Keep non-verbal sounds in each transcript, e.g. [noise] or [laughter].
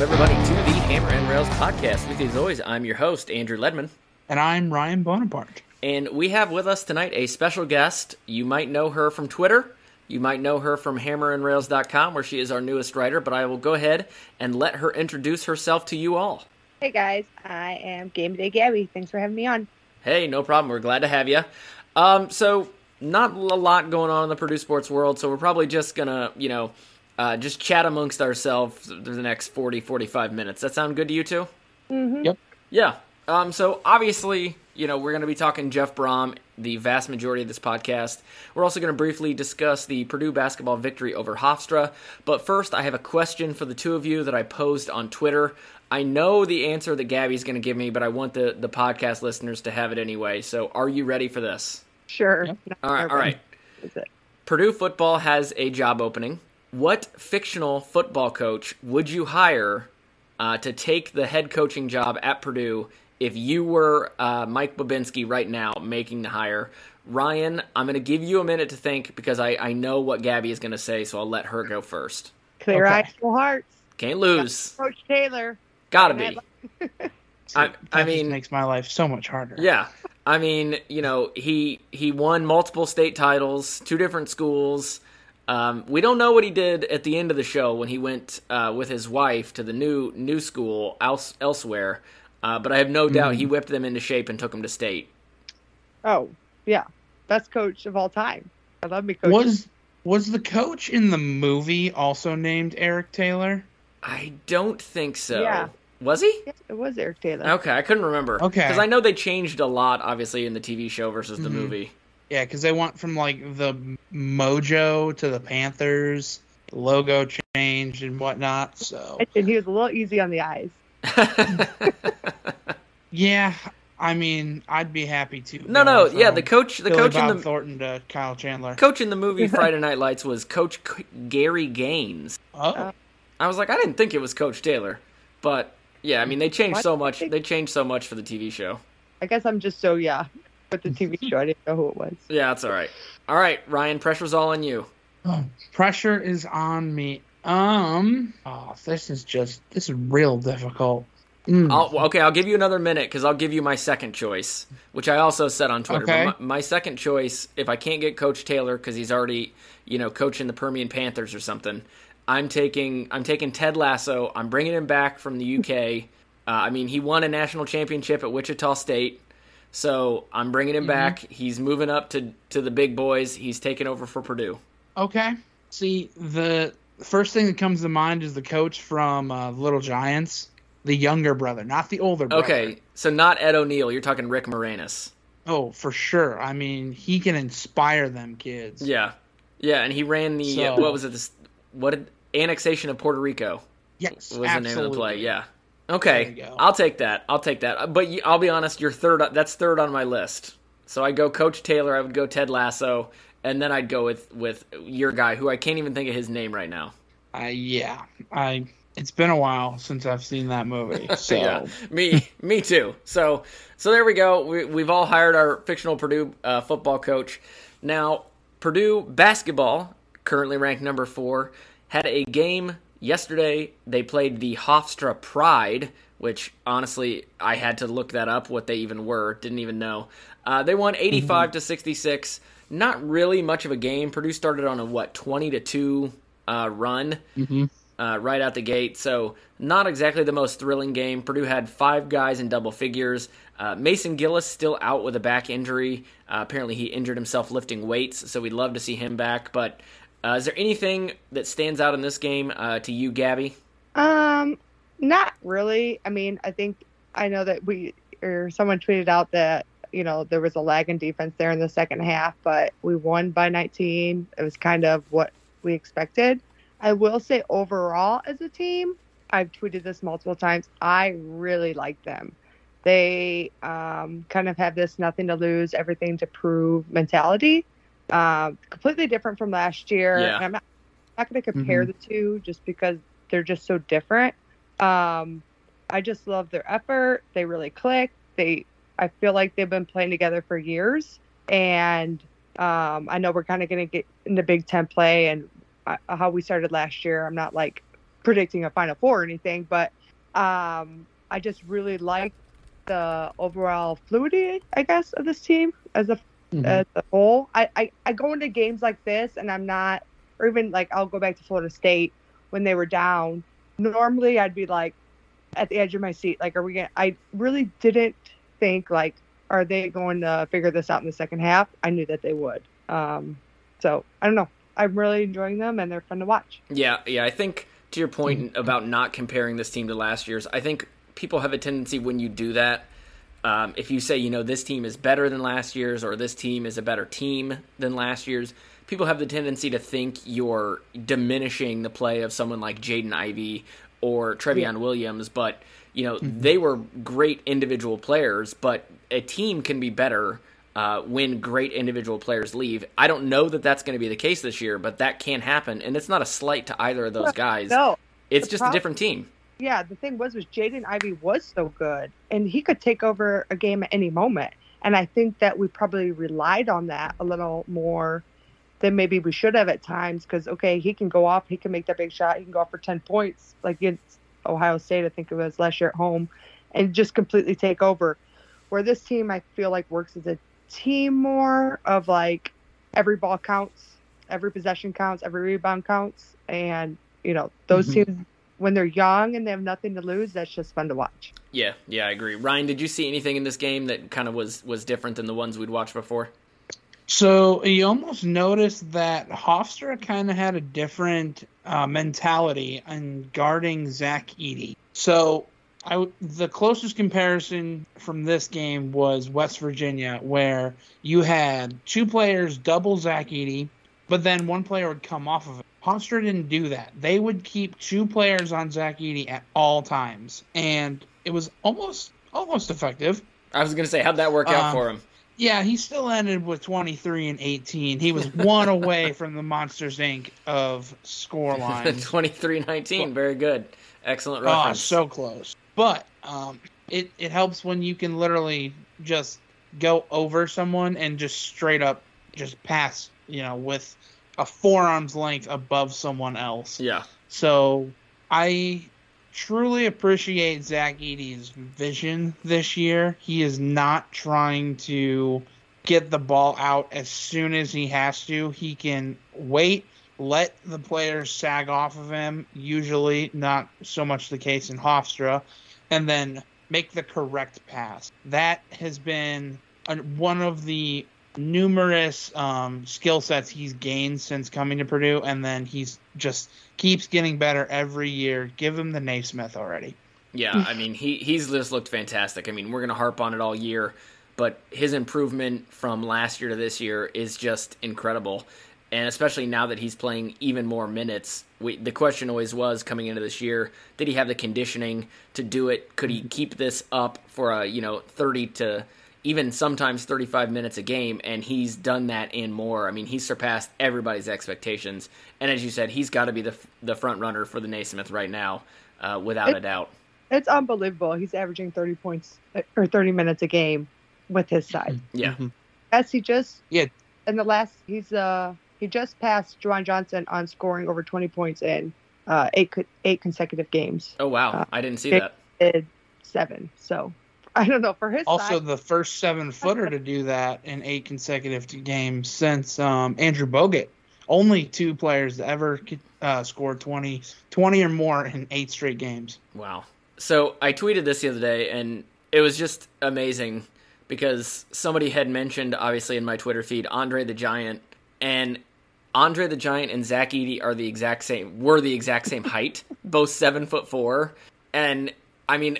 Welcome, everybody, to the Hammer and Rails podcast. With you, as always, I'm your host, Andrew Ledman. And I'm Ryan Bonaparte. And we have with us tonight a special guest. You might know her from Twitter. You might know her from hammerandrails.com, where she is our newest writer. But I will go ahead and let her introduce herself to you all. Hey guys, I am Game Day Gabby. Thanks for having me on. Hey, no problem. We're glad to have you. Um, so, not a lot going on in the Purdue sports world, so we're probably just going to, you know, uh, just chat amongst ourselves for the next 40, 45 minutes. That sound good to you two? Mm-hmm. Yep. Yeah. Um, so obviously, you know, we're going to be talking Jeff Brohm the vast majority of this podcast. We're also going to briefly discuss the Purdue basketball victory over Hofstra. But first, I have a question for the two of you that I posed on Twitter. I know the answer that Gabby's going to give me, but I want the, the podcast listeners to have it anyway. So are you ready for this? Sure. Yep. All right. All right. Purdue football has a job opening. What fictional football coach would you hire uh, to take the head coaching job at Purdue if you were uh, Mike Bobinski right now making the hire? Ryan, I'm going to give you a minute to think because I, I know what Gabby is going to say, so I'll let her go first. Clear Okay. eyes, full hearts. Can't lose. Coach Taylor. Gotta be. [laughs] I, That I mean, makes my life so much harder. Yeah. I mean, you know, he he won multiple state titles, two different schools. Um, we don't know what he did at the end of the show when he went uh, with his wife to the new new school else, elsewhere. Uh, but I have no doubt he whipped them into shape and took them to state. Oh, yeah. Best coach of all time. I love me coach. Was was the coach in the movie also named Eric Taylor? I don't think so. Yeah. Was he? Yes, it was Eric Taylor. Okay, I couldn't remember. Okay. Because I know they changed a lot, obviously, in the TV show versus the Mhm. movie. Yeah, because they went from like the Mojo to the Panthers, logo changed and whatnot. So And he was a little easy on the eyes. [laughs] yeah, I mean, I'd be happy to. no, no, yeah, the um, coach, the Billy coach Bob in the Thornton to Kyle Chandler. coach in the movie [laughs] Friday Night Lights was Coach C- Gary Gaines. Oh. oh, I was like, I didn't think it was Coach Taylor, but yeah, I mean they changed What? so much. They changed so much for the TV show. I guess I'm just so, yeah. With the TV show, I didn't know who it was. Yeah, that's all right. All right, Ryan, pressure's all on you. oh, pressure is on me. Um, oh, this is just this is real difficult. Mm. I'll, okay, I'll give you another minute because I'll give you my second choice, which I also said on Twitter. Okay. But my, my second choice, if I can't get Coach Taylor because he's already, you know, coaching the Permian Panthers or something, I'm taking I'm taking Ted Lasso. I'm bringing him back from the UK. Uh, I mean, he won a national championship at Wichita State, So I'm bringing him Mhm. back. He's moving up to to the big boys. He's taking over for Purdue. Okay. See, the first thing that comes to mind is the coach from uh, Little Giants, the younger brother, not the older brother. Okay, so not Ed O'Neill. You're talking Rick Moranis. Oh, for sure. I mean, he can inspire them kids. Yeah, yeah, and he ran the So- uh, what was it? This what did, annexation of Puerto Rico Yes, was the name of the play. absolutely. Yeah. Okay. I'll take that. I'll take that. But I'll be honest, you're third. That's third on my list. So I go Coach Taylor. I would go Ted Lasso, and then I'd go with with your guy, who I can't even think of his name right now. Uh, yeah, I. It's been a while since I've seen that movie, [laughs] so yeah, me, me too. So, so there we go. We, we've all hired our fictional Purdue uh, football coach. Now, Purdue basketball, currently ranked number four, had a game yesterday. They played the Hofstra Pride, which honestly I had to look that up what they even were. Didn't even know. Uh, they won 85 to 66. Not really much of a game. Purdue started on a what 20 to two uh, run uh, right out the gate. So not exactly the most thrilling game. Purdue had five guys in double figures. Uh, Mason Gillis still out with a back injury. Uh, apparently he injured himself lifting weights, so we'd love to see him back. But uh, is there anything that stands out in this game uh, to you, Gabby? Um, not really. I mean, I think I know that we or someone tweeted out that you know there was a lag in defense there in the second half, but we won by 19. It was kind of what we expected. I will say overall as a team, I've tweeted this multiple times. I really like them. They um, kind of have this nothing to lose, everything to prove mentality. Um, completely different from last year. Yeah. And I'm not, not going to compare the two just because they're just so different. Um, I just love their effort. They really click. They, I feel like they've been playing together for years, and um, I know we're kind of going to get into Big Ten play and uh, how we started last year. I'm not like predicting a Final Four or anything, but um, I just really like the overall fluidity, I guess, of this team as a as a whole. I, I I go into games like this, and I'm not, or even like I'll go back to Florida State when they were down. Normally, I'd be like at the edge of my seat, like, are we gonna? I really didn't think like, are they going to figure this out in the second half? I knew that they would. Um, so I don't know. I'm really enjoying them, and they're fun to watch. Yeah, yeah. I think to your point about not comparing this team to last year's, I think people have a tendency when you do that. Um, if you say, you know, this team is better than last year's or this team is a better team than last year's, people have the tendency to think you're diminishing the play of someone like Jaden Ivey or Trevion Williams. But, you know, they were great individual players, but a team can be better uh, when great individual players leave. I don't know that that's going to be the case this year, but that can happen. And it's not a slight to either of those guys. No, It's just a different team. Yeah, the thing was, was Jaden Ivey was so good, and he could take over a game at any moment. And I think that we probably relied on that a little more than maybe we should have at times. Because okay, he can go off, he can make that big shot, he can go off for ten points, like against Ohio State, I think it was last year at home, and just completely take over. Where this team, I feel like works as a team more of like every ball counts, every possession counts, every rebound counts, and you know those Mhm. teams when they're young and they have nothing to lose, that's just fun to watch. Yeah, yeah, I agree. Ryan, did you see anything in this game that kind of was was different than the ones we'd watched before? So you almost noticed that Hofstra kind of had a different uh, mentality in guarding Zach Edey. So I w- the closest comparison from this game was West Virginia, where you had two players double Zach Edey, but then one player would come off of it. Hofstra didn't do that. They would keep two players on Zach Edey at all times, and it was almost almost effective. I was going to say, how'd that work out Um, for him? Yeah, he still ended with 23 and 18. He was one [laughs] away from the Monsters Inc. of scoreline. [laughs] 23-19, very good. Excellent Oh, reference. so close. But um, it, it helps when you can literally just go over someone and just straight up just pass, you know, with a forearm's length above someone else. Yeah. So I truly appreciate Zach Edey's vision this year. He is not trying to get the ball out as soon as he has to. He can wait, let the players sag off of him, usually not so much the case in Hofstra, and then make the correct pass. That has been one of the numerous um, skill sets he's gained since coming to Purdue, and then he's just keeps getting better every year. Give him the Naismith already. Yeah, I mean he he's just looked fantastic. I mean we're gonna harp on it all year, but his improvement from last year to this year is just incredible, and especially now that he's playing even more minutes. We, the question always was coming into this year: Did he have the conditioning to do it? Could he keep this up for a you know thirty to even sometimes 35 minutes a game, and he's done that and more. I mean, he's surpassed everybody's expectations, and as you said, he's got to be the the front runner for the Naismith right now, uh, without It- a doubt. It's unbelievable. He's averaging 30 points uh, or 30 minutes a game with his side. Yeah, Yes, he just Yeah. in the last he's uh he just passed Juwan Johnson on scoring over 20 points in uh eight eight consecutive games. Oh wow, Uh, I didn't see that. Did seven. So I don't know for his Also, side. the first seven footer to do that in eight consecutive games since um, Andrew Bogut. Only two players to ever uh, scored 20, 20 or more in eight straight games. Wow. So I tweeted this the other day, and it was just amazing because somebody had mentioned, obviously, in my Twitter feed, Andre the Giant, and Andre the Giant and Zach Edey are the exact same. Were the exact same height, both seven foot four, and I mean,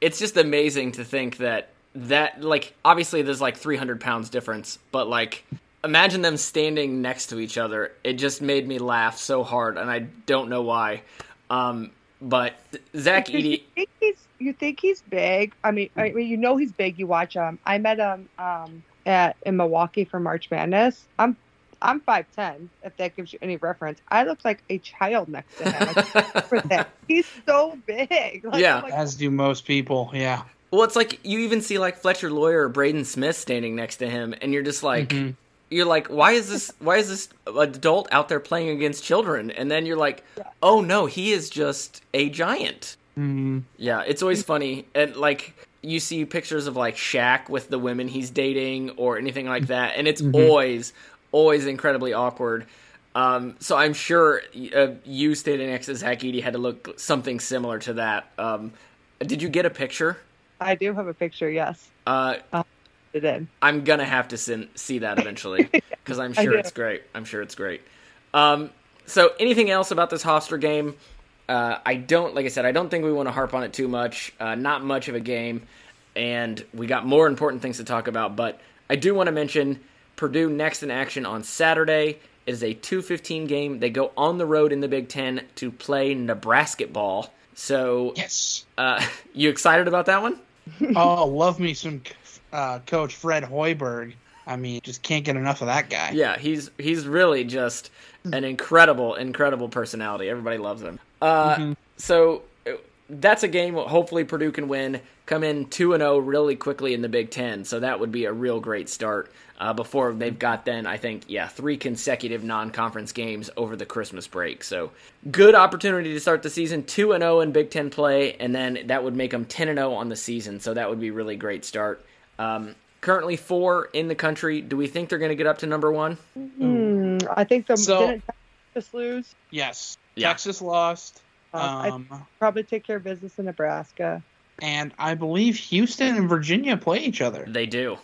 it's just amazing to think that that like obviously there's like 300 pounds difference, but like imagine them standing next to each other. It just made me laugh so hard, and I don't know why. Um, but Zach Because you think he's you think he's big. I mean, I mean, you know he's big. You watch him. I met him um, at in Milwaukee for March Madness. I'm I'm five ten. If that gives you any reference, I look like a child next to him. [laughs] for that, he's so big. Like, Yeah. Like, As do most people, yeah. Well, it's like you even see like Fletcher Loyer or Braden Smith standing next to him, and you're just like, mm-hmm. you're like, why is this? Why is this adult out there playing against children? And then you're like, oh no, he is just a giant. Mm-hmm. Yeah, it's always funny, and like you see pictures of like Shaq with the women he's dating or anything like mm-hmm. that, and it's mm-hmm. always, always incredibly awkward. Um, so I'm sure uh, you standing next to Zach Edey had to look something similar to that. Um, did you get a picture? I do have a picture. Yes, Uh, it did. I'm gonna have to sin- see that eventually [laughs] because I'm sure it's great. I'm sure it's great. Um, so anything else about this Hofstra game? Uh, I don't, like I said, I don't think we want to harp on it too much. Uh, not much of a game, and we got more important things to talk about. But I do want to mention Purdue next in action on Saturday. It is a 2:15 game. They go on the road in the Big Ten to play Nebraska ball. So, Yes. uh, [laughs] you excited about that one? [laughs] oh, love me some uh, Coach Fred Hoiberg. I mean, just can't get enough of that guy. Yeah, he's he's really just an incredible, incredible personality. Everybody loves him. Uh, So uh, that's a game. Hopefully, Purdue can win. Come in two and zero really quickly in the Big Ten. So that would be a real great start. Uh, before they've got then, I think, yeah, three consecutive non-conference games over the Christmas break. So good opportunity to start the season two and zero in Big Ten play, and then that would make them ten and zero on the season. So that would be a really great start. Um, currently four in the country. Do we think they're going to get up to number one? Hmm, I think the So- didn't Texas lose. Yes. Yeah. Texas lost. Um, I Um, probably take care of business in Nebraska. and I believe Houston and Virginia play each other. They do.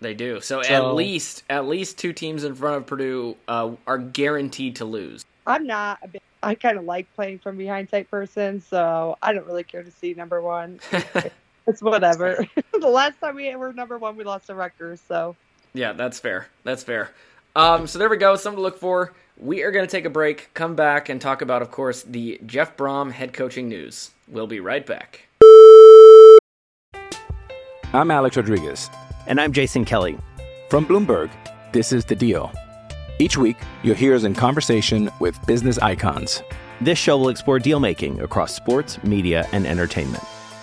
They do. So, at least at least two teams in front of Purdue uh, are guaranteed to lose. I'm not. A big, I kind of like playing from behind type person, so I don't really care to see number one. [laughs] it's whatever. [laughs] the last time we were number one, we lost to Rutgers, so yeah, that's fair. That's fair. Um, so there we go. Something to look for. We are going to take a break, come back, and talk about, of course, the Jeff Brohm head coaching news. We'll be right back. I'm Alex Rodriguez. And I'm Jason Kelly. From Bloomberg, this is The Deal. Each week, you'll hear us in conversation with business icons. This show will explore deal making across sports, media, and entertainment.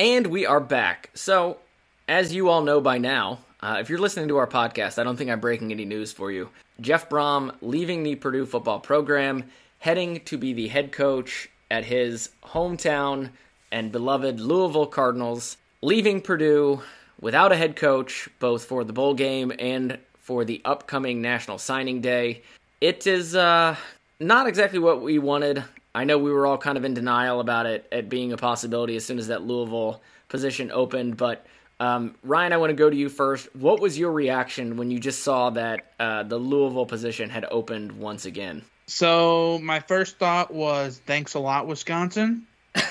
And we are back. So, as you all know by now, uh, if you're listening to our podcast, I don't think I'm breaking any news for you. Jeff Brohm leaving the Purdue football program, heading to be the head coach at his hometown and beloved Louisville Cardinals, leaving Purdue without a head coach, both for the bowl game and for the upcoming National Signing Day. It is uh, not exactly what we wanted. I know we were all kind of in denial about it, it being a possibility as soon as that Louisville position opened, but um, Ryan, I want to go to you first. What was your reaction when you just saw that uh, the Louisville position had opened once again? So my first thought was, thanks a lot, Wisconsin, [laughs]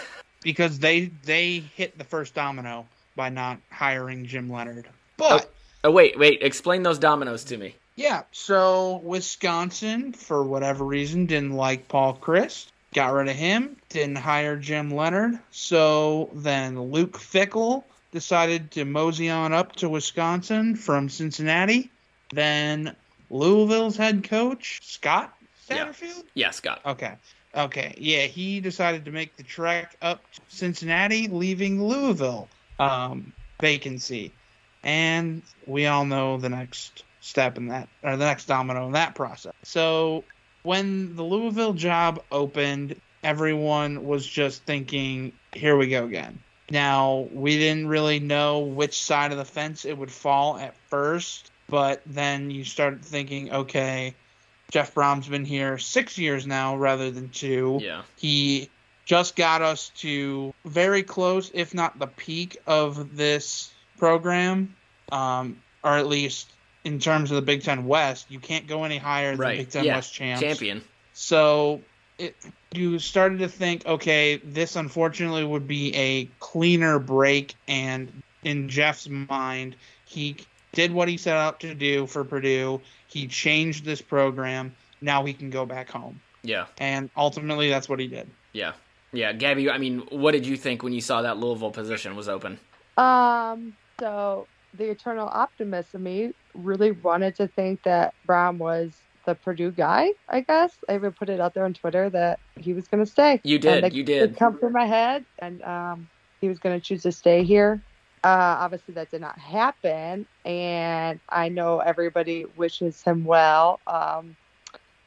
because they they hit the first domino by not hiring Jim Leonhard. But oh, oh wait, wait, explain those dominoes to me. Yeah, so Wisconsin, for whatever reason, didn't like Paul Chryst got rid of him, didn't hire Jim Leonhard. So then Luke Fickell decided to mosey on up to Wisconsin from Cincinnati. Then Louisville's head coach, Scott Satterfield? Yeah, yeah Scott. Okay. Okay. Yeah, he decided to make the trek up to Cincinnati, leaving Louisville um, vacancy. And we all know the next step in that, or the next domino in that process. So when the Louisville job opened, everyone was just thinking, here we go again. Now, we didn't really know which side of the fence it would fall at first, but then you start thinking, okay, Jeff Brohm's been here six years now rather than two. Yeah. He just got us to very close, if not the peak of this program, um, or at least in terms of the Big Ten West, you can't go any higher than right. Big Ten yeah. West champs. Champion. So it, you started to think, okay, this unfortunately would be a cleaner break, and in Jeff's mind, he did what he set out to do for Purdue. He changed this program. Now he can go back home. Yeah. And ultimately, that's what he did. Yeah. Yeah, Gabby. I mean, what did you think when you saw that Louisville position was open? Um. So the eternal optimist in me really wanted to think that Brohm was the Purdue guy. I guess I even put it out there on Twitter that he was going to stay. You did. You did. It come through my head, and um, he was going to choose to stay here. Uh, obviously, that did not happen, and I know everybody wishes him well. Um,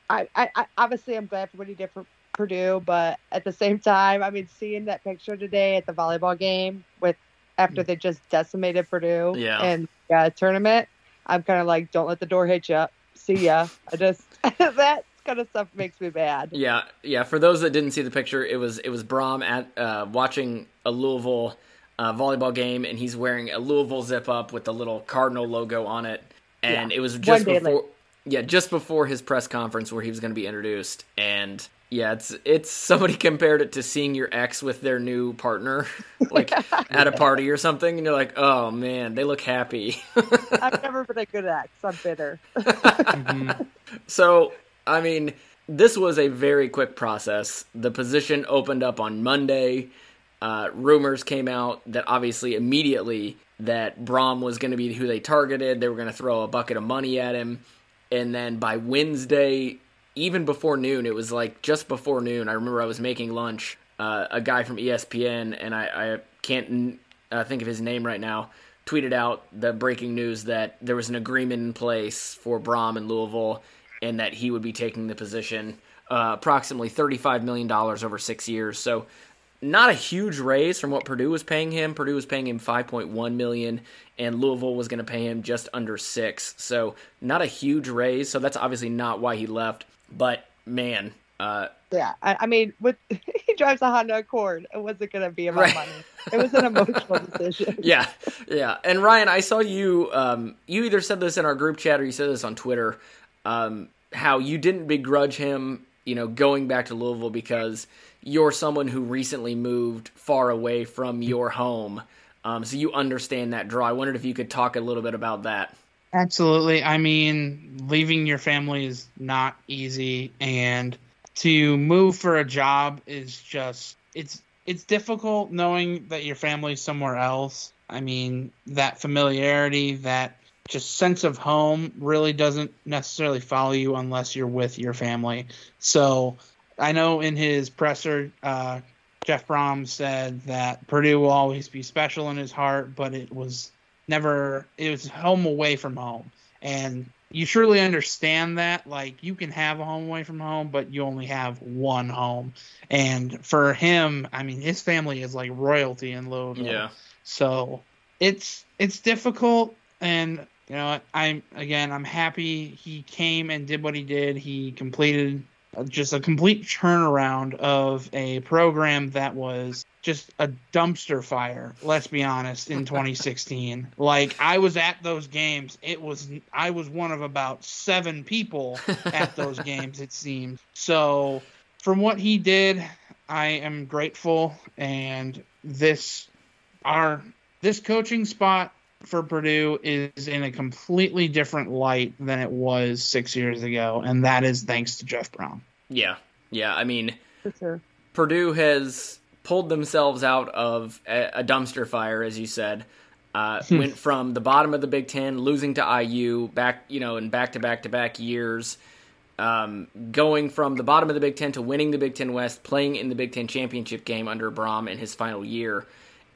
I, I, I obviously I'm glad for what he did for Purdue, but at the same time, I mean, seeing that picture today at the volleyball game with after they just decimated Purdue yeah. and yeah, tournament, I'm kind of like, don't let the door hit you. See ya. I just [laughs] that kind of stuff makes me mad. Yeah, yeah. For those that didn't see the picture, it was it was Brohm at uh, watching a Louisville uh, volleyball game, and he's wearing a Louisville zip up with the little Cardinal logo on it, and yeah. it was just before. Yeah, just before his press conference where he was going to be introduced, and yeah, it's it's somebody [laughs] compared it to seeing your ex with their new partner, [laughs] like at a party or something, and you're like, oh man, they look happy. [laughs] I've never been a good ex. I'm bitter. mm-hmm. So, I mean, this was a very quick process. The position opened up on Monday. Uh, rumors came out that obviously immediately that Brohm was going to be who they targeted. They were going to throw a bucket of money at him, and then by Wednesday even before noon, it was like just before noon. I remember I was making lunch. Uh, a guy from ESPN, and I, I can't uh, think of his name right now, tweeted out the breaking news that there was an agreement in place for Brohm in Louisville, and that he would be taking the position, uh, approximately thirty-five million dollars over six years. So, not a huge raise from what Purdue was paying him. Purdue was paying him five point one million, and Louisville was going to pay him just under six. So, not a huge raise. So that's obviously not why he left. But man, uh, yeah, I, I, mean, with [laughs] he drives a Honda Accord, it wasn't going to be about right. money. It was an emotional [laughs] decision. yeah, yeah. And Ryan, I saw you. Um, you either said this in our group chat or you said this on Twitter. Um, how you didn't begrudge him, you know, going back to Louisville because you're someone who recently moved far away from your home, um, so you understand that draw. I wondered if you could talk a little bit about that. Absolutely. I mean, leaving your family is not easy, and to move for a job is just it's it's difficult knowing that your family's somewhere else. I mean, that familiarity, that just sense of home really doesn't necessarily follow you unless you're with your family. So I know in his presser, uh, Jeff Brohm said that Purdue will always be special in his heart, but it was never, it was home away from home. And you surely understand that. Like, you can have a home away from home, but you only have one home. And for him, I mean, his family is like royalty in Louisville. Yeah. So it's it's difficult, and you know, I'm again, I'm happy he came and did what he did. He completed just a complete turnaround of a program that was just a dumpster fire let's be honest in 2016 [laughs] like i was at those games. It was i was one of about seven people at those [laughs] games it seemed. So from what he did i am grateful. And this our this coaching spot for Purdue is in a completely different light than it was six years ago, and that is thanks to Jeff Brohm. Yeah, yeah. I mean, sure. Purdue has pulled themselves out of a, a dumpster fire, as you said. Uh, went from the bottom of the Big Ten, losing to IU back, you know, in back to back to back years. Um, going from the bottom of the Big Ten to winning the Big Ten West, playing in the Big Ten championship game under Brohm in his final year,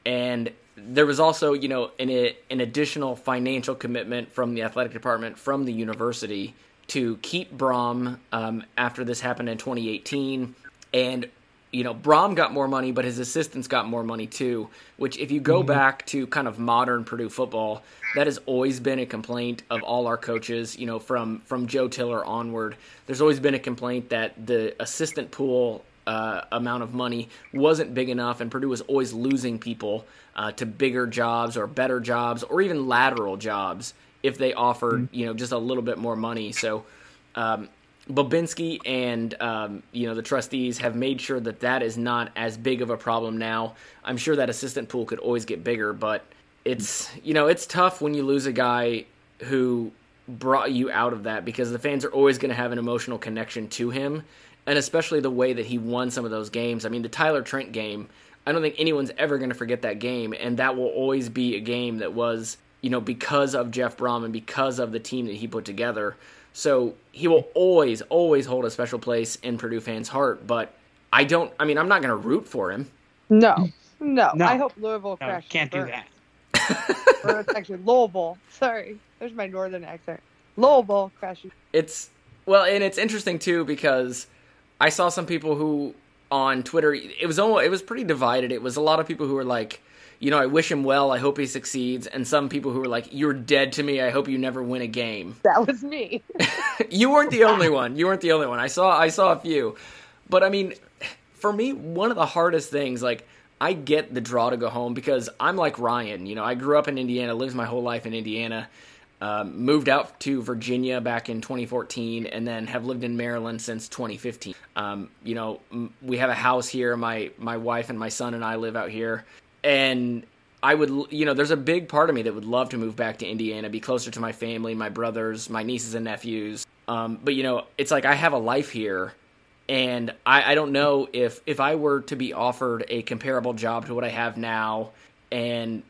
and there was also, you know, an an additional financial commitment from the athletic department from the university to keep Brohm um, after this happened in 2018, and you know, Brohm got more money, but his assistants got more money too. Which, if you go mm-hmm. back to kind of modern Purdue football, that has always been a complaint of all our coaches. You know, from from Joe Tiller onward, there's always been a complaint that the assistant pool uh, amount of money wasn't big enough, and Purdue was always losing people uh, to bigger jobs or better jobs or even lateral jobs if they offered mm-hmm. you know just a little bit more money. So um, Bobinski and um, you know the trustees have made sure that that is not as big of a problem now. I'm sure that assistant pool could always get bigger, but it's you know it's tough when you lose a guy who brought you out of that because the fans are always going to have an emotional connection to him, and especially the way that he won some of those games. I mean, the Tyler Trent game. I don't think anyone's ever going to forget that game, and that will always be a game that was you know because of Jeff Brohm and because of the team that he put together. So he will always, always hold a special place in Purdue fans' heart. But I don't. I mean, I'm not going to root for him. No, no. No. I hope Louisville No, crashes. can't do and that. [laughs] or it's actually Louisville. Sorry, there's my northern accent. Louisville crashes. It's well, and it's interesting too because I saw some people who on Twitter. It was almost, it was pretty divided. It was a lot of people who were like, you know, I wish him well. I hope he succeeds. And some people who were like, you're dead to me. I hope you never win a game. [laughs] That was me. [laughs] you weren't the only one. You weren't the only one. I saw I saw a few. But I mean, for me, one of the hardest things, like I get the draw to go home because I'm like Ryan. You know, I grew up in Indiana, lived my whole life in Indiana, um, moved out to Virginia back in 2014, and then have lived in Maryland since 2015. Um, you know, m- we have a house here. My my wife and my son and I live out here, and I would, you know, there's a big part of me that would love to move back to Indiana, be closer to my family, my brothers, my nieces and nephews. Um, but you know, it's like I have a life here, and I, I don't know if if I were to be offered a comparable job to what I have now, and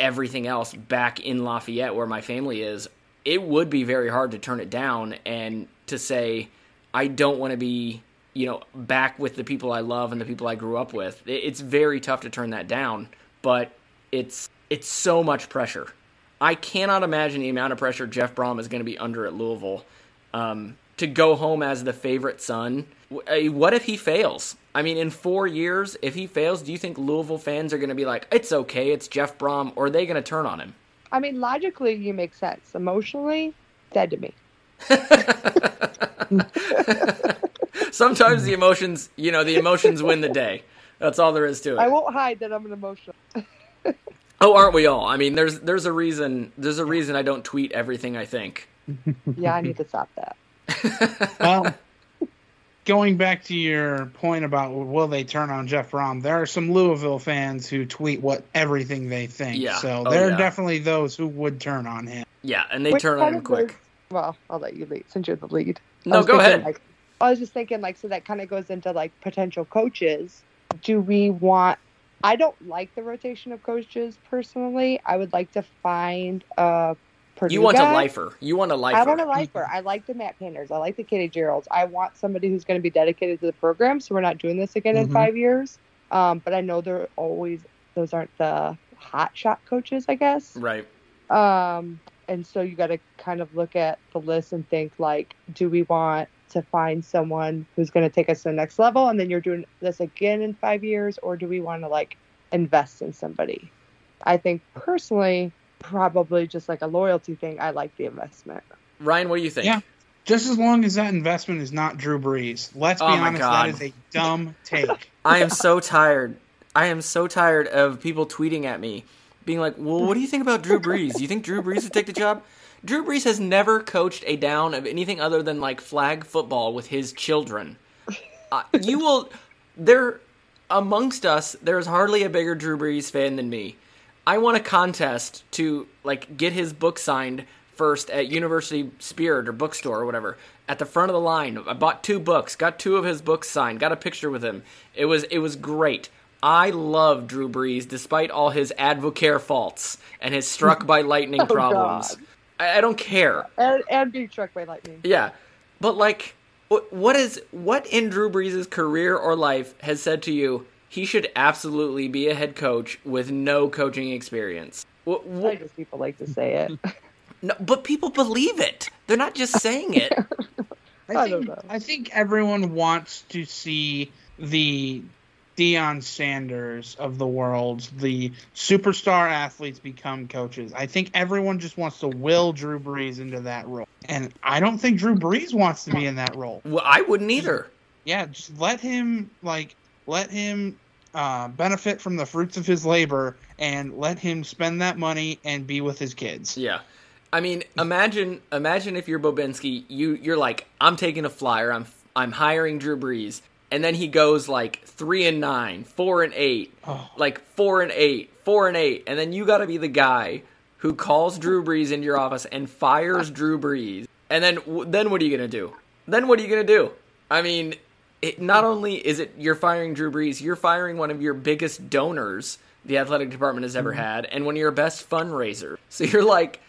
everything else back in Lafayette where my family is, it would be very hard to turn it down and to say I don't want to be, you know, back with the people I love and the people I grew up with. It's very tough to turn that down, but it's it's so much pressure. I cannot imagine the amount of pressure Jeff Brohm is going to be under at Louisville um, to go home as the favorite son. Uh, What if he fails? I mean, in four years, if he fails, do you think Louisville fans are going to be like, "It's okay, it's Jeff Brohm," or are they going to turn on him? I mean, logically, you make sense. Emotionally, dead to me. [laughs] Sometimes the emotions, you know, the emotions win the day. That's all there is to it. I won't hide that I'm an emotional. [laughs] Oh, aren't we all? I mean, there's there's a reason there's a reason I don't tweet everything I think. [laughs] yeah, I need to stop that. Well, going back to your point about will they turn on Jeff Brohm, there are some Louisville fans who tweet what everything they think. Yeah. So Oh, there are definitely those who would turn on him. Yeah, and they Which turn on him quick. goes- well, I'll let you lead since you're the lead. No, go thinking, ahead. Like, I was just thinking, like, so that kind of goes into like potential coaches. Do we want? I don't like the rotation of coaches personally. I would like to find a Purdue You want guy. a lifer. You want a lifer. I want a lifer. I like the Matt Painters. I like the Katie Gearlds. I want somebody who's going to be dedicated to the program, so we're not doing this again in Mhm. five years. Um, but I know they're always those aren't the hot shot coaches, I guess. Right. Um, and so you got to kind of look at the list and think like, do we want to find someone who's going to take us to the next level, and then you're doing this again in five years, or do we want to like invest in somebody? I think personally, probably just like a loyalty thing. I like the investment. Ryan, what do you think? Yeah. Just as long as that investment is not Drew Brees. Let's be Oh honest, God. that is a dumb take. [laughs] I am so tired. I am so tired of people tweeting at me, being like, "Well, what do you think about Drew Brees? Do you think Drew Brees would take the job?" Drew Brees has never coached a down of anything other than like flag football with his children. Uh, you will. There, amongst us, there is hardly a bigger Drew Brees fan than me. I want a contest to like get his book signed first at University Spirit or bookstore or whatever at the front of the line. I bought two books, got two of his books signed, got a picture with him. It was it was great. I love Drew Brees despite all his advocare faults and his struck by lightning [laughs] Oh, problems. I, I don't care. And, and being struck by lightning. Yeah, but like, what what is what in Drew Brees' career or life has said to you he should absolutely be a head coach with no coaching experience? What, I just people like to say it. [laughs] no, but people believe it. They're not just saying it. [laughs] I think, I think everyone wants to see the Deion Sanders of the world, the superstar athletes become coaches. I think everyone just wants to will Drew Brees into that role. And I don't think Drew Brees wants to be in that role. Well, I wouldn't either. Yeah, just let him like let him uh, benefit from the fruits of his labor and let him spend that money and be with his kids. Yeah. I mean, imagine imagine if you're Bobinski, you you're like, I'm taking a flyer, I'm I'm hiring Drew Brees, and then he goes like three and nine, four and eight, like four and eight, four and eight, and then you got to be the guy who calls Drew Brees into your office and fires Drew Brees, and then then what are you gonna do? Then what are you gonna do? I mean, it, not only is it you're firing Drew Brees, you're firing one of your biggest donors the athletic department has ever mm-hmm. had, and one of your best fundraisers. [laughs] So you're like,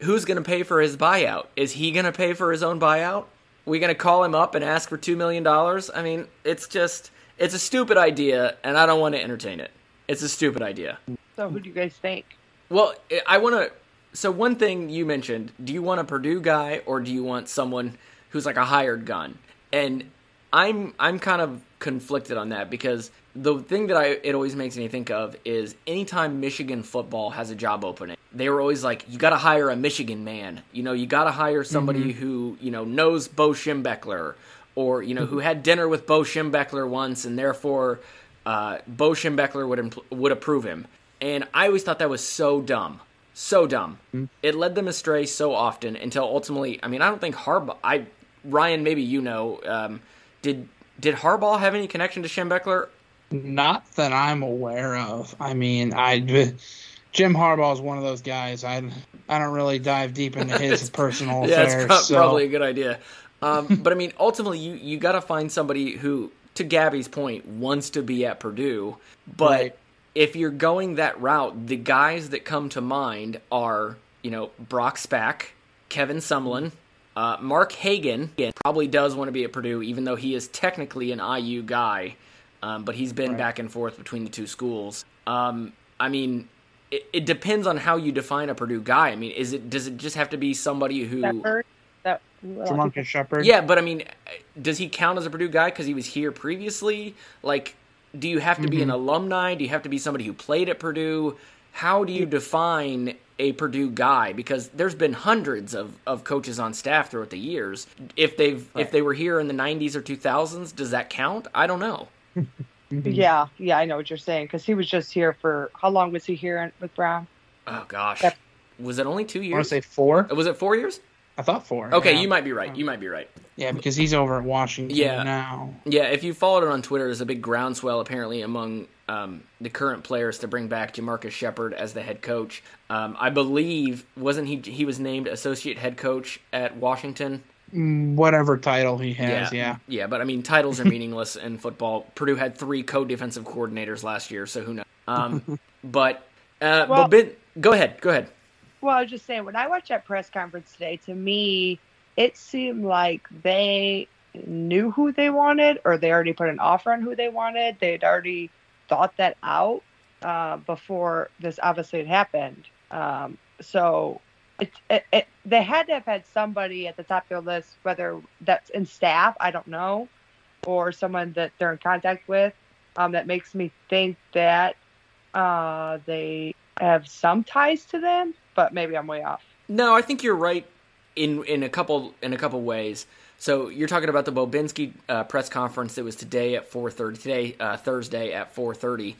who's going to pay for his buyout? Is he going to pay for his own buyout? we going to call him up and ask for $2 million? I mean, it's just, it's a stupid idea, and I don't want to entertain it. It's a stupid idea. So who do you guys think? Well, I want to. So, one thing you mentioned do you want a Purdue guy or do you want someone who's like a hired gun? And I'm I'm kind of conflicted on that because the thing that I it always makes me think of is anytime Michigan football has a job opening, they were always like, you got to hire a Michigan man. You know, you got to hire somebody Mhm. who you know knows Bo Schembechler or you know who had dinner with Bo Schembechler once and therefore uh, Bo Schembechler would impl- would approve him. And I always thought that was so dumb, so dumb. It led them astray so often until ultimately. I mean, I don't think Harbaugh. I Ryan, maybe you know. Um, did did Harbaugh have any connection to Schembechler? Not that I'm aware of. I mean, I Jim Harbaugh is one of those guys. I I don't really dive deep into [laughs] his personal yeah, affairs. it's pro- so- probably a good idea. Um, [laughs] but I mean, ultimately, you you got to find somebody who, to Gabby's point, wants to be at Purdue. But Right. if you're going that route, the guys that come to mind are, you know, Brock Spack, Kevin Sumlin, uh, Mark Hagen. Probably does want to be at Purdue, even though he is technically an IU guy. Um, but he's been back and forth between the two schools. Um, I mean, it, it depends on how you define a Purdue guy. I mean, is it does it just have to be somebody who Shepard? That Jamarcus Shepard. yeah, but I mean, does he count as a Purdue guy because he was here previously? Like, do you have to be an Mhm. alumni? Do you have to be somebody who played at Purdue? How do you define a Purdue guy? Because there's been hundreds of, of coaches on staff throughout the years. If they've if they were here in the '90s or 2000s, does that count? I don't know. [laughs] Yeah, yeah, I know what you're saying because he was just here for how long was he here with Brown? Oh gosh, was it only two years? I years? want to say four. Was it four years? I thought four. Okay, yeah. you might be right. You mm. might be right. Yeah, because he's over at Washington Yeah. now. Yeah, if you followed it on Twitter, there's a big groundswell apparently among um, the current players to bring back Jamarcus Shepard as the head coach. Um, I believe wasn't he he was named associate head coach at Washington. Mm, Whatever title he has, yeah. yeah, but I mean titles are [laughs] meaningless in football. Purdue had three co-defensive coordinators last year, so who knows? Um, [laughs] but uh, Well- but Ben, go ahead, go ahead. Well, I was just saying, when I watched that press conference today, to me, it seemed like they knew who they wanted, or they already put an offer on who they wanted. They'd already thought that out uh, before this obviously had happened. Um, so it, it, it, they had to have had somebody at the top of their list, whether that's in staff, I don't know, or someone that they're in contact with, um, that makes me think that uh, they have some ties to them, but maybe I'm way off. No, I think you're right in in a couple in a couple ways. So you're talking about the Bobinski uh, press conference that was today at 4:30 today uh, Thursday at 4:30,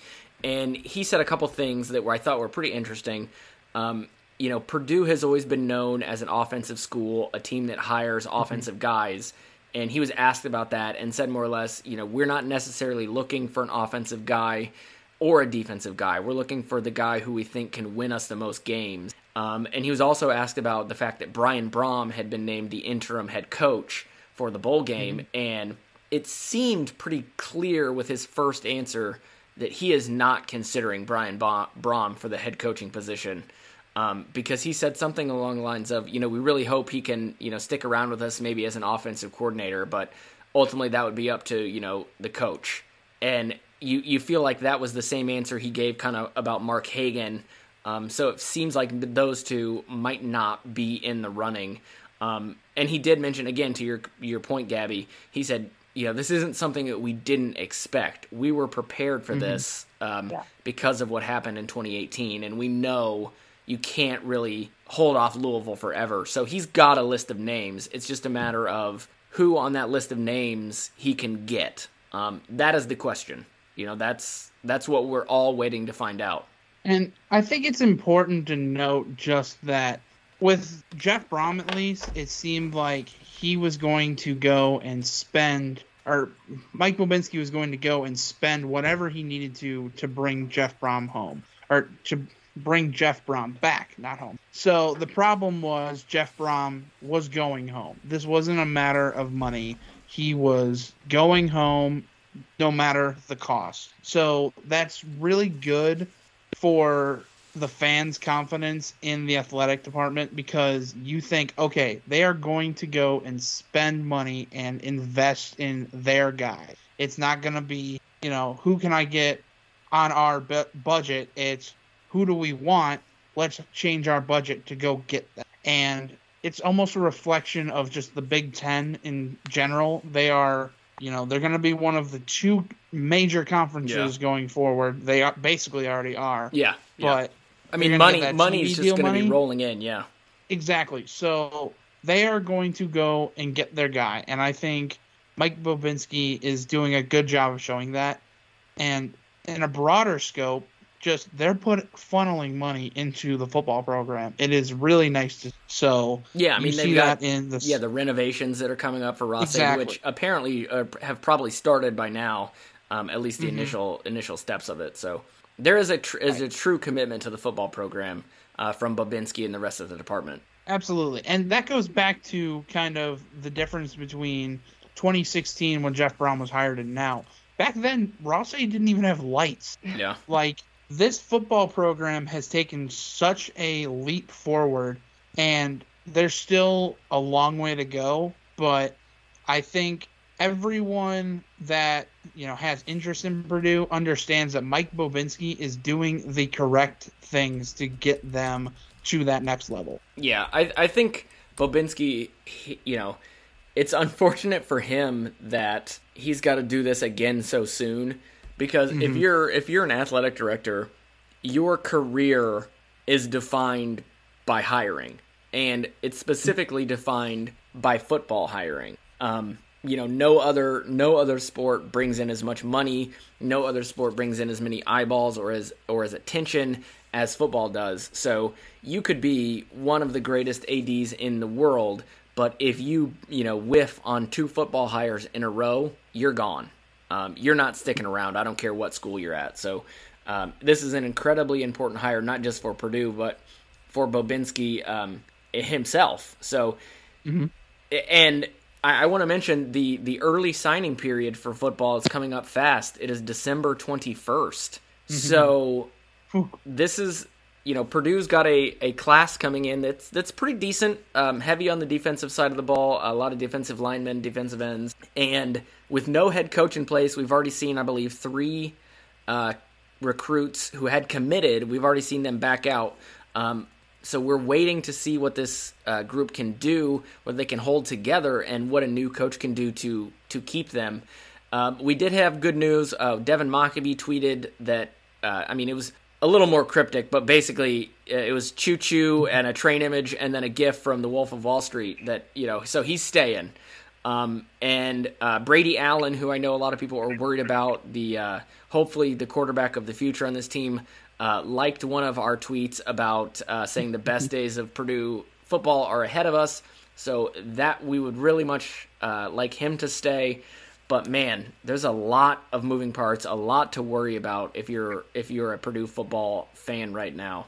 and he said a couple things that were I thought were pretty interesting. Um, you know, Purdue has always been known as an offensive school, a team that hires offensive guys. And he was asked about that and said more or less, you know, we're not necessarily looking for an offensive guy or a defensive guy. We're looking for the guy who we think can win us the most games. Um, and he was also asked about the fact that Brian Brohm had been named the interim head coach for the bowl game, and it seemed pretty clear with his first answer that he is not considering Brian Ba- Brohm for the head coaching position. Um, because he said something along the lines of, you know, we really hope he can, you know, stick around with us maybe as an offensive coordinator, but ultimately that would be up to, you know, the coach. And you you feel like that was the same answer he gave kind of about Mark Hagen. Um, so it seems like those two might not be in the running. Um, and he did mention again to your your point, Gabby. He said, you know, this isn't something that we didn't expect. We were prepared for Mhm. this um, Yeah. because of what happened in 2018, and we know you can't really hold off Louisville forever. So he's got a list of names. It's just a matter of who on that list of names he can get. Um, that is the question. You know, that's that's what we're all waiting to find out. And I think it's important to note just that with Jeff Brohm, at least, it seemed like he was going to go and spend, or Mike Bobinski was going to go and spend whatever he needed to to bring Jeff Brohm home, or to bring Jeff Brohm back, not home. So the problem was Jeff Brohm was going home. This wasn't a matter of money. He was going home no matter the cost. So that's really good for the fans' confidence in the athletic department because you think, okay, they are going to go and spend money and invest in their guy. It's not going to be, you know, who can I get on our bu- budget? It's who do we want? Let's change our budget to go get that. And it's almost a reflection of just the Big Ten in general. They are, you know, they're going to be one of the two major conferences Yeah. going forward. They are basically already are. Yeah, yeah. But I mean, money money is just going to be rolling in. Yeah. Exactly. So they are going to go and get their guy, and I think Mike Bobinski is doing a good job of showing that. And in a broader scope, just they're put funneling money into the football program. It is really nice to so Yeah, I mean see they've got that in the yeah the renovations that are coming up for Ross, Exactly. which apparently uh, have probably started by now. Um, at least the Mhm. initial initial steps of it. So there is a tr- is a true commitment to the football program uh, from Bobinski and the rest of the department. Absolutely. And that goes back to kind of the difference between 2016 when Jeff Brohm was hired and now. Back then, Ross-Ade didn't even have lights. Yeah. [laughs] Like, this football program has taken such a leap forward, and there's still a long way to go, but I think everyone that you know has interest in Purdue understands that Mike Bobinski is doing the correct things to get them to that next level. Yeah, I I think Bobinski, he, you know, it's unfortunate for him that he's got to do this again so soon because if Mhm. you're if you're an athletic director, your career is defined by hiring and it's specifically defined by football hiring. Um, you know, no other no other sport brings in as much money, no other sport brings in as many eyeballs or as or as attention as football does. So you could be one of the greatest ADs in the world, But if you you know whiff on two football hires in a row, you're gone. Um, you're not sticking around. I don't care what school you're at. So um, this is an incredibly important hire, not just for Purdue, but for Bobinski um, himself. So, mm-hmm. and I, I want to mention the the early signing period for football is coming up fast. It is December 21st. Mm-hmm. So this is you know Purdue's got a, a class coming in that's that's pretty decent, um, heavy on the defensive side of the ball, a lot of defensive linemen, defensive ends, and with no head coach in place, we've already seen I believe three uh, recruits who had committed. We've already seen them back out. Um, so we're waiting to see what this uh, group can do, what they can hold together, and what a new coach can do to to keep them. Um, we did have good news. Uh, Devin Mockobee tweeted that. Uh, I mean, it was a little more cryptic, but basically uh, it was choo choo and a train image, and then a gif from The Wolf of Wall Street. That you know, so he's staying. Um, and uh, Brady Allen, who I know a lot of people are worried about, the uh, hopefully the quarterback of the future on this team uh, liked one of our tweets about uh, saying the best days of Purdue football are ahead of us. So that we would really much uh, like him to stay. But man, there's a lot of moving parts, a lot to worry about if you're if you're a Purdue football fan right now.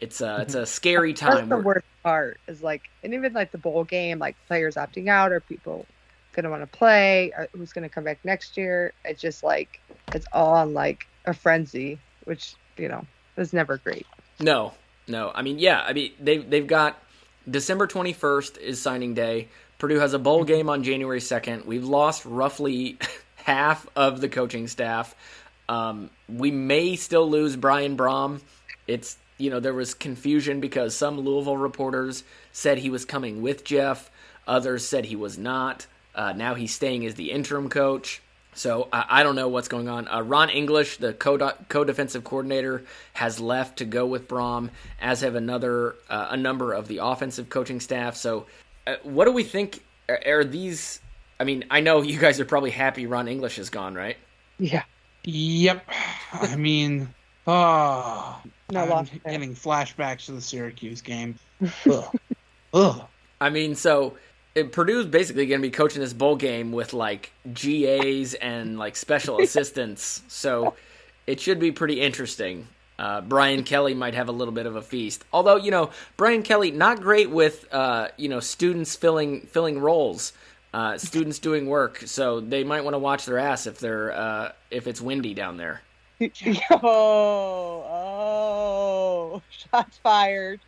It's a it's a scary time. That's the worst part is like, and even like the bowl game, like players opting out, or people going to want to play, or who's going to come back next year. It's just like it's all on like a frenzy, which you know, was never great. No, no. I mean, yeah. I mean, they they've got December twenty first is signing day. Purdue has a bowl game on January second. We've lost roughly [laughs] half of the coaching staff. Um, we may still lose Brian Brohm. It's you know there was confusion because some Louisville reporters said he was coming with Jeff. Others said he was not. Uh, now he's staying as the interim coach. So I, don't know what's going on. Uh, Ron English, the co defensive coordinator, has left to go with Brohm, as have another uh, a number of the offensive coaching staff. So uh, what do we think? Are, are, these? I mean, I know you guys are probably happy Ron English is gone, right? Yeah. Yep. I mean, oh, no, I'm getting flashbacks to the Syracuse game. [laughs] Ugh. Ugh. I mean, so Purdue's basically going to be coaching this bowl game with like GAs and like special [laughs] assistants, so it should be pretty interesting. Uh, Brian Kelly might have a little bit of a feast, although you know Brian Kelly not great with uh, you know students filling filling roles, uh, students doing work, so they might want to watch their ass if they're uh, if it's windy down there. [laughs] Oh, oh, shots fired.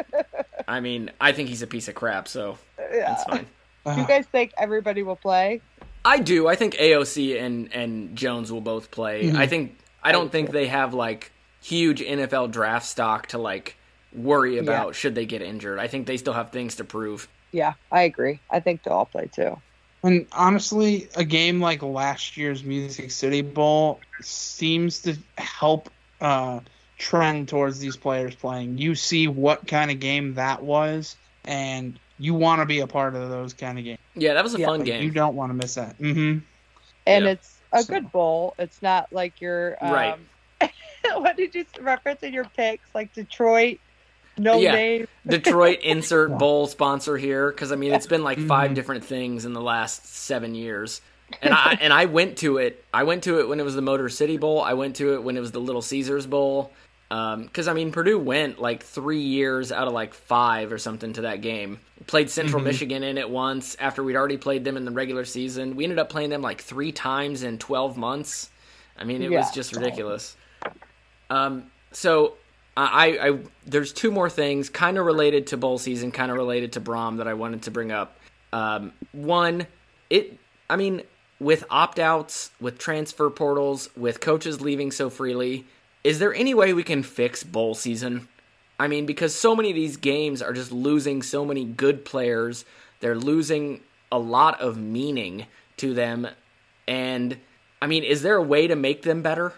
[laughs] I mean, I think he's a piece of crap, so yeah. that's fine. Do you guys think everybody will play? I do. I think AOC and and Jones will both play. Mm-hmm. I think I don't think they have like huge NFL draft stock to like worry about yeah. should they get injured. I think they still have things to prove. Yeah, I agree. I think they'll all play too. And honestly, a game like last year's Music City Bowl seems to help uh, trend towards these players playing. You see what kind of game that was, and you want to be a part of those kind of games. Yeah, that was a yeah, fun game. You don't want to miss that. Mm-hmm. And yeah. it's a so. good bowl. It's not like your um, right. [laughs] what did you reference in your picks? Like Detroit, no yeah. name. [laughs] Detroit insert bowl sponsor here because I mean it's been like 5 mm-hmm. different things in the last seven years. And I and I went to it. I went to it when it was the Motor City Bowl. I went to it when it was the Little Caesars Bowl. Because um, I mean, Purdue went like three years out of like five or something to that game. Played Central mm-hmm. Michigan in it once after we'd already played them in the regular season. We ended up playing them like three times in twelve months. I mean, it yeah. was just ridiculous. Um, so I, I, there's two more things kind of related to bowl season, kind of related to Brohm that I wanted to bring up. Um, one, it, I mean, with opt outs, with transfer portals, with coaches leaving so freely, is there any way we can fix bowl season? I mean, because so many of these games are just losing so many good players, they're losing a lot of meaning to them. And I mean, is there a way to make them better?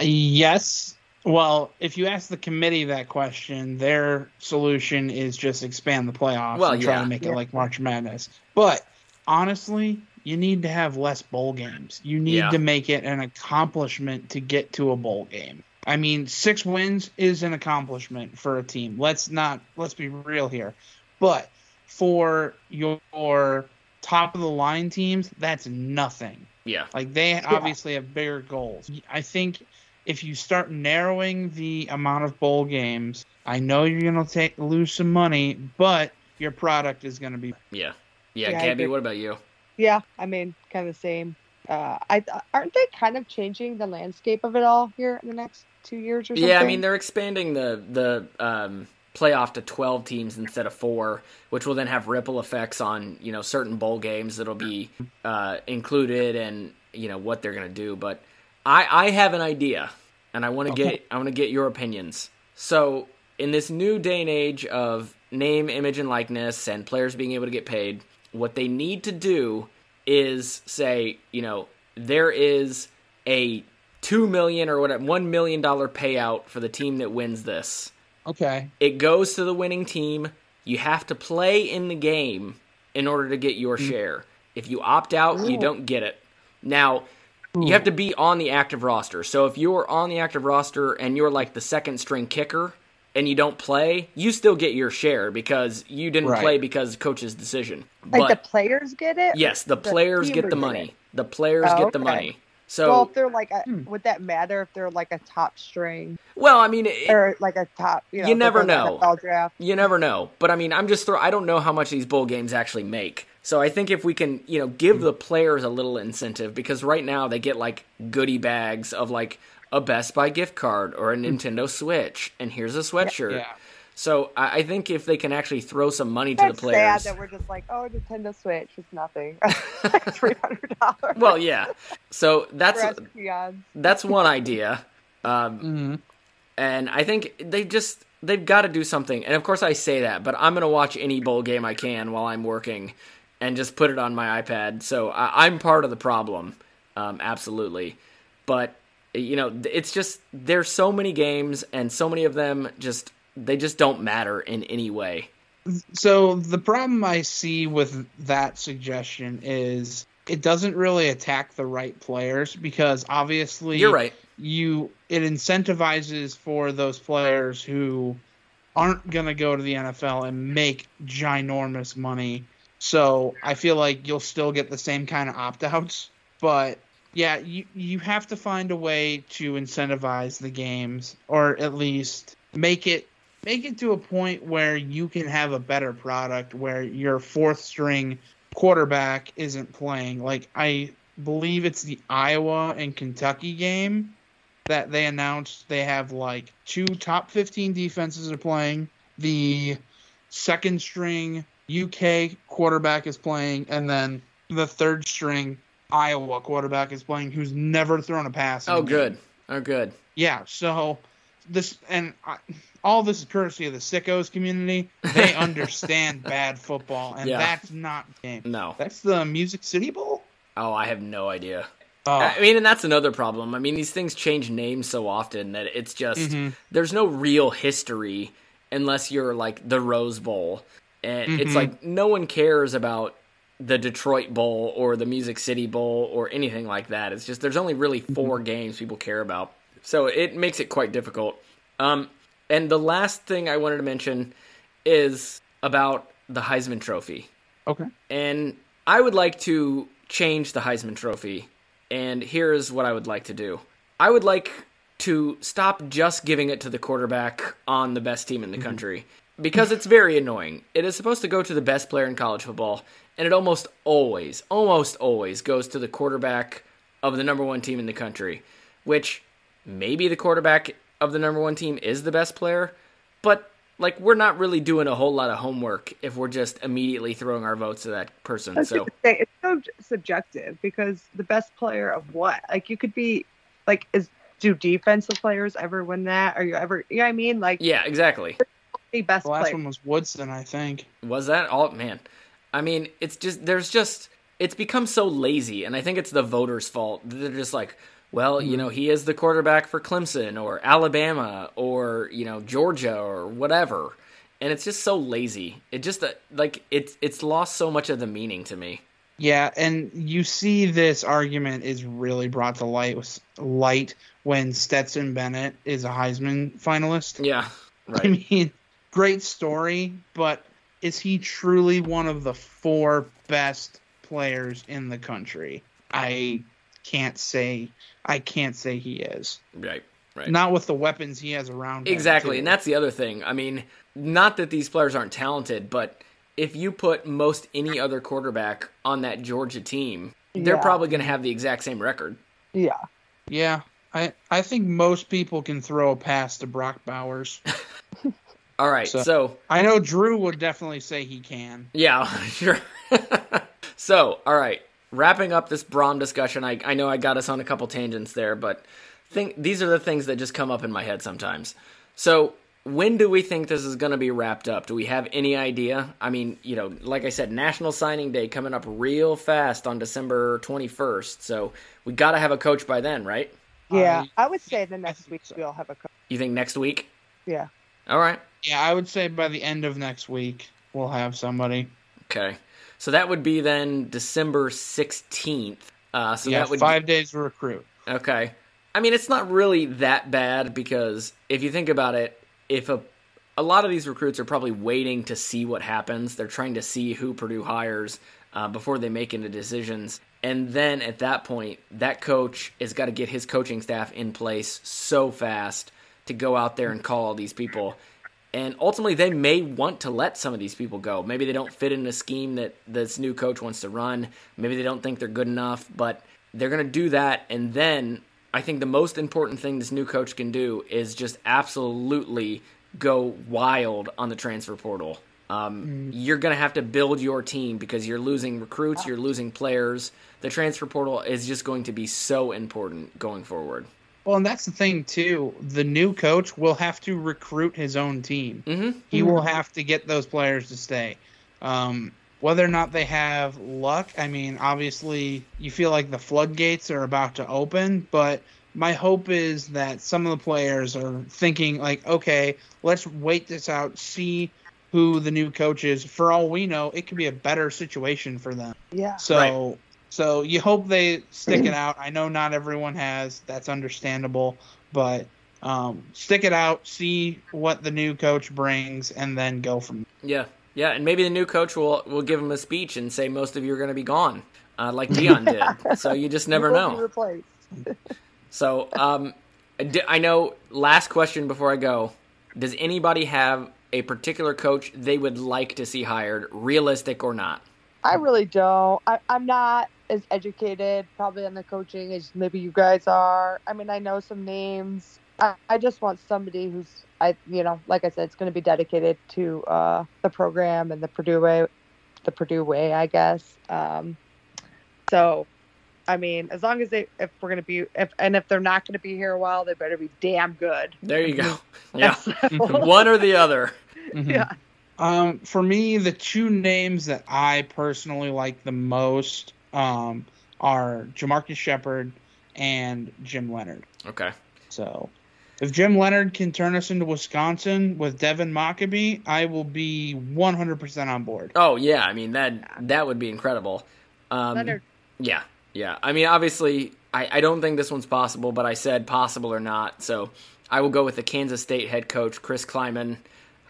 Yes. Well, if you ask the committee that question, their solution is just expand the playoffs well, and yeah. try to make yeah. it like March Madness. But honestly, you need to have less bowl games. You need yeah. to make it an accomplishment to get to a bowl game. I mean, six wins is an accomplishment for a team. Let's not let's be real here. But for your top of the line teams, that's nothing. Yeah. Like they obviously have bigger goals. I think if you start narrowing the amount of bowl games, I know you're gonna take lose some money, but your product is gonna be Yeah. Yeah, Yeah, Gabby, what about you? Yeah, I mean, kind of the same. Uh, I aren't they kind of changing the landscape of it all here in the next two years or something? Yeah, I mean they're expanding the the um, playoff to twelve teams instead of four, which will then have ripple effects on you know certain bowl games that'll be uh, included and you know what they're gonna do. But I I have an idea, and I want to Okay. get I want to get your opinions. So in this new day and age of name, image, and likeness, and players being able to get paid, what they need to do is say, you know, there is a two million or whatever one million dollar payout for the team that wins this. okay. It goes to the winning team. You have to play in the game in order to get your mm. share. If you opt out, you oh. don't get it. Now, you have to be on the active roster. So if you're on the active roster and you're like the second string kicker and you don't play, you still get your share because you didn't Right. play because coach's decision. like but the players get it. yes, the players get the money. it? The players Oh, get the okay. money. So well, if they're like, a, Hmm. would that matter if they're like a top string well, I mean, it, or like a top? You, know, You never know. Draft. You never know. But I mean, I'm just throw. I don't know how much these bowl games actually make. So I think if we can, you know, give the players a little incentive because right now they get like goodie bags of like a Best Buy gift card or a Nintendo Switch, and here's a sweatshirt. Yeah. So I, I think if they can actually throw some money to the players, sad that we're just like, oh, Nintendo Switch is nothing. [laughs] [laughs] Three hundred dollars. well, yeah. So that's for us peons. that's one idea. Um, Mhm. and I think they just they've got to do something. And of course, I say that, but I'm gonna watch any bowl game I can while I'm working, and just put it on my iPad. So I, I'm part of the problem, um, absolutely. But you know, it's just there's so many games, and so many of them just they just don't matter in any way. So the problem I see with that suggestion is it doesn't really attack the right players because obviously You're right. You it incentivizes for those players who aren't going to go to the NFL and make ginormous money. So I feel like you'll still get the same kind of opt outs, but yeah, you you have to find a way to incentivize the games or at least make it make it to a point where you can have a better product where your fourth string quarterback isn't playing. Like I believe it's the Iowa and Kentucky game that they announced they have like two top 15 defenses are playing. The second string UK quarterback is playing and then the third string Iowa quarterback is playing who's never thrown a pass. Oh, good. Oh, good. Yeah, so this and I, all this is courtesy of the sickos community. They [laughs] understand bad football, and Yeah. that's not game. No. That's the Music City Bowl. Oh, I have no idea. Oh. I mean, and that's another problem. I mean, these things change names so often that it's just Mhm. there's no real history unless you're like the Rose Bowl, and it's Mhm. like no one cares about the Detroit Bowl or the Music City Bowl or anything like that. It's just there's only really 4 games people care about, so it makes it quite difficult. Um, and the last thing I wanted to mention is about the Heisman Trophy. Okay. And I would like to change the Heisman Trophy. And here's what I would like to do I would like to stop just giving it to the quarterback on the best team in the country because it's very annoying. It is supposed to go to the best player in college football, and it almost always, almost always goes to the quarterback of the number one team in the country, which maybe the quarterback of the number one team is the best player, but like we're not really doing a whole lot of homework if we're just immediately throwing our votes to that person. So thing. It's so subjective because the best player of what? Like you could be like, is do defensive players ever win that? Are you ever? You know what I mean? Like yeah, exactly. The best The last player. one was Woodson, I think. Was that all man? I mean, it's just there's just it's become so lazy, and I think it's the voters' fault. They're just like, well, you know, he is the quarterback for Clemson or Alabama or you know Georgia or whatever, and it's just so lazy. It just uh, like it's it's lost so much of the meaning to me. Yeah, and you see this argument is really brought to light light when Stetson Bennett is a Heisman finalist. Yeah, [laughs] I mean, great story, but is he truly one of the four best players in the country? I can't say. I can't say he is. Right. Right. Not with the weapons he has around. him, Exactly, and that's the other thing. I mean, not that these players aren't talented, but if you put most any other quarterback on that Georgia team, they're Yeah. probably going to have the exact same record. Yeah. Yeah, I I think most people can throw a pass to Brock Bowers. [laughs] All right, So- so I know Drew would definitely say he can. Yeah, [laughs] sure. [laughs] so, all right, wrapping up this Brohm discussion. I, I know I got us on a couple tangents there, but think these are the things that just come up in my head sometimes. So, when do we think this is going to be wrapped up? Do we have any idea? I mean, you know, like I said, National Signing Day coming up real fast on December 21st. So, we got to have a coach by then, right? Yeah. Um, I, would say the next week so. we'll have a coach. You think next week? Yeah. All right. Yeah, I would say by the end of next week we'll have somebody. Okay. So that would be then December 16th. Uh, so yeah, that would five days to recruit. Okay. I mean, it's not really that bad because if you think about it, if a a lot of these recruits are probably waiting to see what happens. They're trying to see who Purdue hires uh, before they make any decisions. And then at that point, that coach has got to get his coaching staff in place so fast to go out there and call all these people. And ultimately, they may want to let some of these people go. Maybe they don't fit in a scheme that this new coach wants to run. Maybe they don't think they're good enough, but they're going to do that. And then I think the most important thing this new coach can do is just absolutely go wild on the transfer portal. Um, You're going to have to build your team because you're losing recruits, you're losing players. The transfer portal is just going to be so important going forward. Well, and that's the thing too. The new coach will have to recruit his own team. Mm-hmm. He will have to get those players to stay. Um, whether or not they have luck, I mean, obviously, you feel like the floodgates are about to open, but my hope is that some of the players are thinking, like, okay, let's wait this out, see who the new coach is. For all we know, it could be a better situation for them. Yeah. So so you hope they stick it out. I know not everyone has. That's understandable, but um, stick it out, see what the new coach brings, and then go from. Yeah, yeah, and maybe the new coach will will give him a speech and say most of you are going to be gone, uh, like Dion did. [laughs] So you just never You know. [laughs] So um, d- I know. Last question before I go: Does anybody have a particular coach they would like to see hired, realistic or not? I really don't. I, I'm not as educated probably on the coaching as maybe you guys are. I mean, I know some names. I, I just want somebody who's, I you know, like I said, it's going to be dedicated to uh, the program and the Purdue way, the Purdue way, I guess. Um, so, I mean, as long as they, if we're going to be, if and if they're not going to be here a while, they better be damn good. There you go. [laughs] [laughs] Yeah, one or the other. [laughs] Yeah. Um, for me, the two names that I personally like the most um, are JaMarcus Shepherd and Jim Leonhard. Okay. So, if Jim Leonhard can turn us into Wisconsin with Devin Mockobee, I will be 100% on board. Oh yeah, I mean that that would be incredible. Um, Leonhard. Yeah, yeah. I mean, obviously, I, I don't think this one's possible, but I said possible or not, so I will go with the Kansas State head coach Chris Klieman.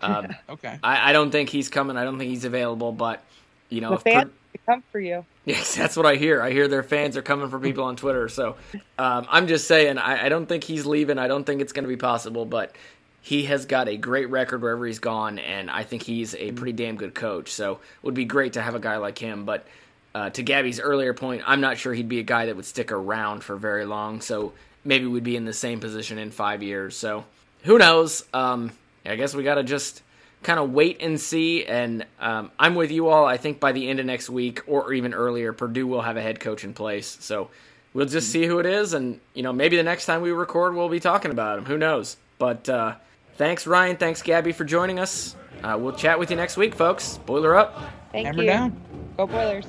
Uh, [laughs] Okay. I, I don't think he's coming. I don't think he's available, but you know, The if Pur- fans come for you. [laughs] Yes, that's what I hear. I hear their fans are coming for people on Twitter. So um, I'm just saying, I, I don't think he's leaving. I don't think it's going to be possible, but he has got a great record wherever he's gone, and I think he's a pretty damn good coach. So it would be great to have a guy like him. But uh, to Gabby's earlier point, I'm not sure he'd be a guy that would stick around for very long. So maybe we'd be in the same position in five years. So who knows? Um, I guess we got to just kind of wait and see. And um, I'm with you all. I think by the end of next week or even earlier, Purdue will have a head coach in place. So we'll just see who it is. And, you know, maybe the next time we record, we'll be talking about him. Who knows? But uh, thanks, Ryan. Thanks, Gabby, for joining us. Uh, we'll chat with you next week, folks. Boiler up. Thank Hammer you. down. Go Boilers.